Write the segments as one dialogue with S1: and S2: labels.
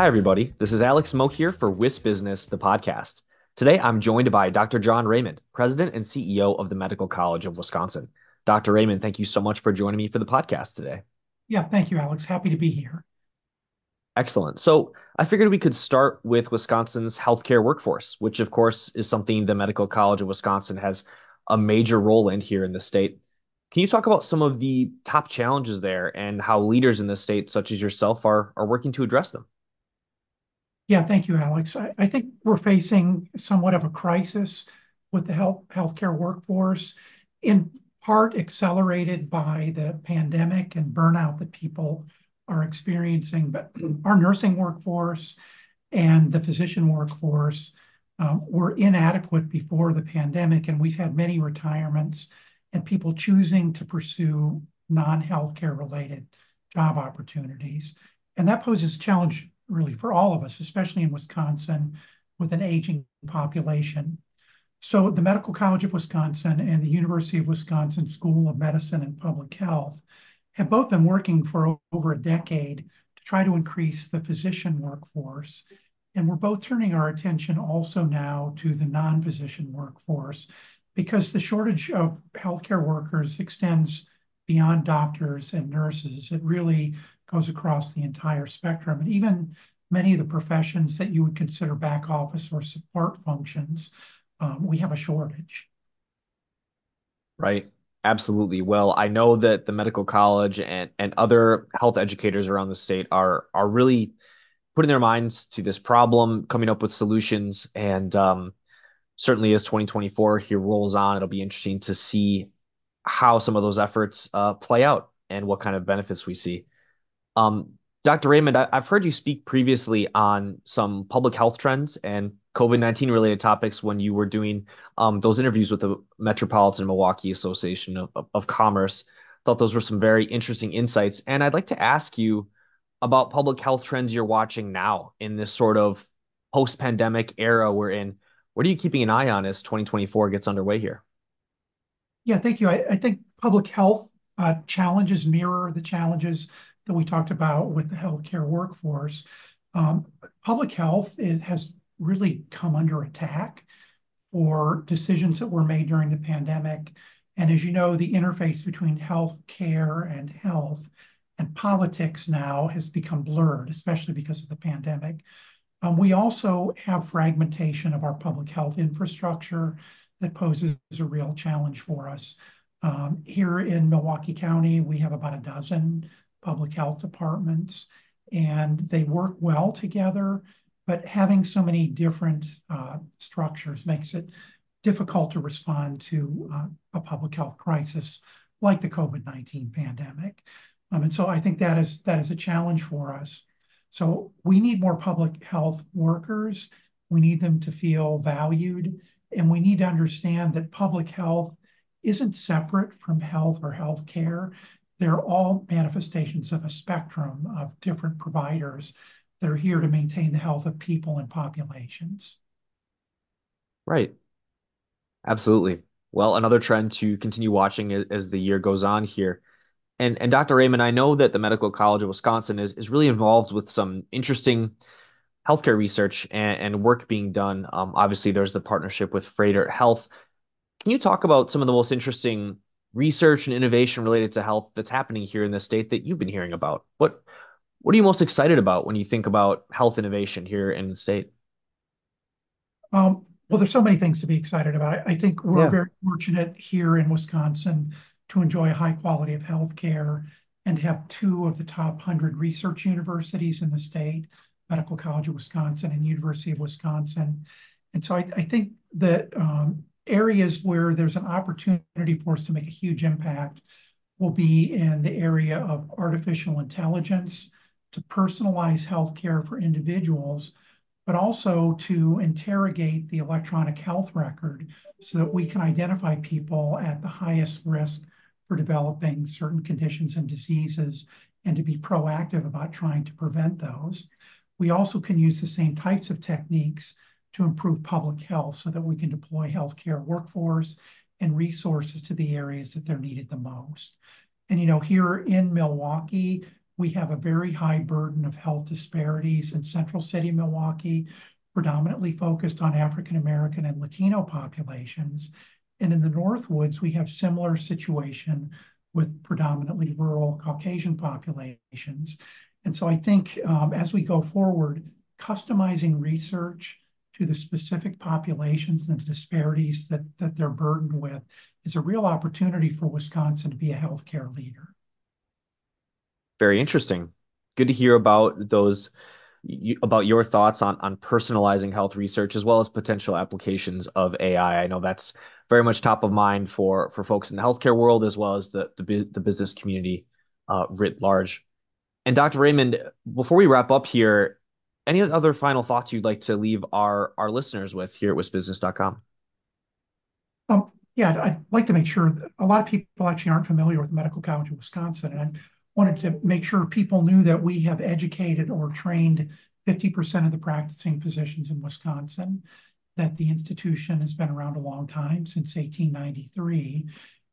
S1: Hi, everybody. This is Alex Moak here for WisBusiness, the podcast. Today, I'm joined by Dr. John Raymond, President and CEO of the Medical College of Wisconsin. Dr. Raymond, thank you so much for joining me for the podcast today.
S2: Yeah, thank you, Alex. Happy to be here.
S1: Excellent. So, I figured we could start with Wisconsin's healthcare workforce, which, of course, is something the Medical College of Wisconsin has a major role in here in the state. Can you talk about some of the top challenges there and how leaders in the state, such as yourself, are, are working to address them?
S2: Yeah, thank you, Alex. I, I think we're facing somewhat of a crisis with the health healthcare workforce, in part accelerated by the pandemic and burnout that people are experiencing. But our nursing workforce and the physician workforce um, were inadequate before the pandemic, and we've had many retirements and people choosing to pursue non-healthcare related job opportunities. And that poses a challenge really for all of us, especially in Wisconsin with an aging population. So the Medical College of Wisconsin and the University of Wisconsin School of Medicine and Public Health have both been working for over a decade to try to increase the physician workforce. And we're both turning our attention also now to the non-physician workforce because the shortage of healthcare workers extends beyond doctors and nurses. It really goes across the entire spectrum. And even many of the professions that you would consider back office or support functions, um, we have a shortage.
S1: Right. Absolutely. Well, I know that the medical college and, and other health educators around the state are are really putting their minds to this problem, coming up with solutions. And um, certainly as 2024 here rolls on, it'll be interesting to see how some of those efforts uh, play out and what kind of benefits we see. Um, Dr. Raymond, I, have heard you speak previously on some public health trends and COVID 19 related topics when you were doing um, those interviews with the Metropolitan Milwaukee Association of, of, of Commerce. Thought those were some very interesting insights. And I'd like to ask you about public health trends you're watching now in this sort of post pandemic era we're in. What are you keeping an eye on as 2024 gets underway here?
S2: Yeah, thank you. I, I think public health uh, challenges mirror the challenges that we talked about with the healthcare workforce, um, public health it has really come under attack for decisions that were made during the pandemic. And as you know, the interface between healthcare and health and politics now has become blurred, especially because of the pandemic. Um, we also have fragmentation of our public health infrastructure that poses a real challenge for us. Um, here in Milwaukee County, we have about a dozen public health departments, and they work well together. But having so many different uh, structures makes it difficult to respond to uh, a public health crisis like the COVID-19 pandemic. Um, and so I think that is that is a challenge for us. So we need more public health workers. We need them to feel valued, and we need to understand that public health isn't separate from health or health care. They're all manifestations of a spectrum of different providers that are here to maintain the health of people and populations.
S1: Right. Absolutely. Well, another trend to continue watching as the year goes on here. And, and Dr. Raymond, I know that the Medical College of Wisconsin is, is really involved with some interesting healthcare research and, and work being done. Um, obviously, there's the partnership with Froedtert Health. Can you talk about some of the most interesting research and innovation related to health that's happening here in the state that you've been hearing about? What what are you most excited about when you think about health innovation here in the state?
S2: Um, well, there's so many things to be excited about. I, think we're yeah. very fortunate here in Wisconsin to enjoy a high quality of health care and have two of the top 100 research universities in the state, Medical College of Wisconsin and University of Wisconsin. And so I, I think that um, areas where there's an opportunity for us to make a huge impact will be in the area of artificial intelligence to personalize healthcare for individuals, but also to interrogate the electronic health record so that we can identify people at the highest risk for developing certain conditions and diseases and to be proactive about trying to prevent those. We also can use the same types of techniques to improve public health so that we can deploy healthcare workforce and resources to the areas that they're needed the most. And, you know, here in Milwaukee, we have a very high burden of health disparities in central city Milwaukee, predominantly focused on African American and Latino populations. And in the Northwoods, we have similar situation with predominantly rural Caucasian populations. And so I think um, as we go forward, customizing research to the specific populations and the disparities that, that they're burdened with is a real opportunity for Wisconsin to be a healthcare leader.
S1: Very interesting. Good to hear about those about your thoughts on on personalizing health research as well as potential applications of AI. I know that's very much top of mind for for folks in the healthcare world as well as the the, the business community uh, writ large. And Dr. Raymond, before we wrap up here, any other final thoughts you'd like to leave our our listeners with here at wisbusiness.com?
S2: Um, yeah, I'd like to make sure a lot of people actually aren't familiar with Medical College of Wisconsin, and I wanted to make sure people knew that we have educated or trained 50% of the practicing physicians in Wisconsin, that the institution has been around a long time, since 1893,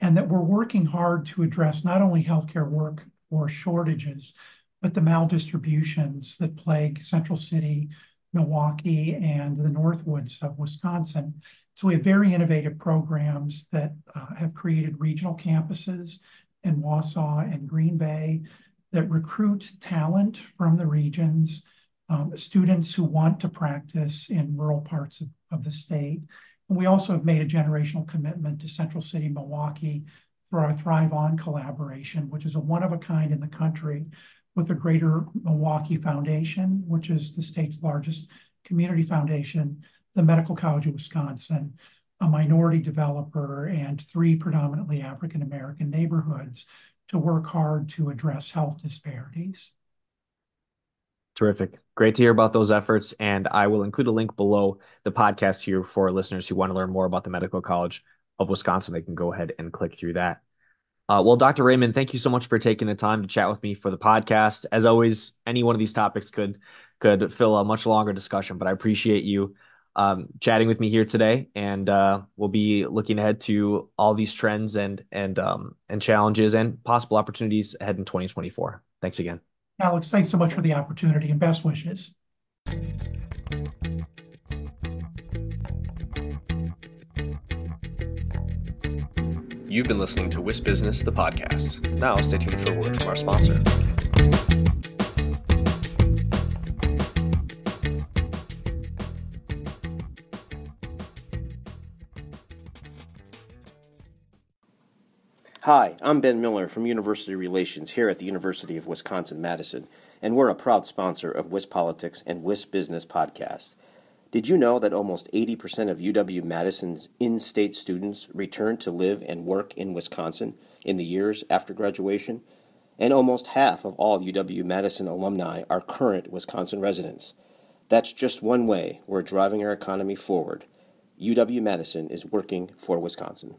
S2: and that we're working hard to address not only healthcare work workforce shortages, but the maldistributions that plague Central City, Milwaukee, and the Northwoods of Wisconsin. So we have very innovative programs that uh, have created regional campuses in Wausau and Green Bay that recruit talent from the regions, um, students who want to practice in rural parts of, of the state. And we also have made a generational commitment to Central City, Milwaukee through our ThriveOn collaboration, which is a one of a kind in the country with the Greater Milwaukee Foundation, which is the state's largest community foundation, the Medical College of Wisconsin, a minority developer, and three predominantly African American neighborhoods to work hard to address health disparities.
S1: Terrific. Great to hear about those efforts. And I will include a link below the podcast here for listeners who want to learn more about the Medical College of Wisconsin. They can go ahead and click through that. Uh, well, Dr. Raymond, thank you so much for taking the time to chat with me for the podcast. As always, any one of these topics could could fill a much longer discussion, but I appreciate you um, chatting with me here today, and uh, we'll be looking ahead to all these trends and and um, and challenges and possible opportunities ahead in 2024. Thanks again,
S2: Alex. Thanks so much for the opportunity and best wishes.
S3: You've been listening to WisBusiness, the podcast. Now, stay tuned for a word from our sponsor. Hi, I'm Ben Miller from University Relations here at the University of Wisconsin Madison, and we're a proud sponsor of WisPolitics and WisBusiness podcast. Did you know that almost 80% of UW Madison's in state students return to live and work in Wisconsin in the years after graduation? And almost half of all UW Madison alumni are current Wisconsin residents. That's just one way we're driving our economy forward. UW Madison is working for Wisconsin.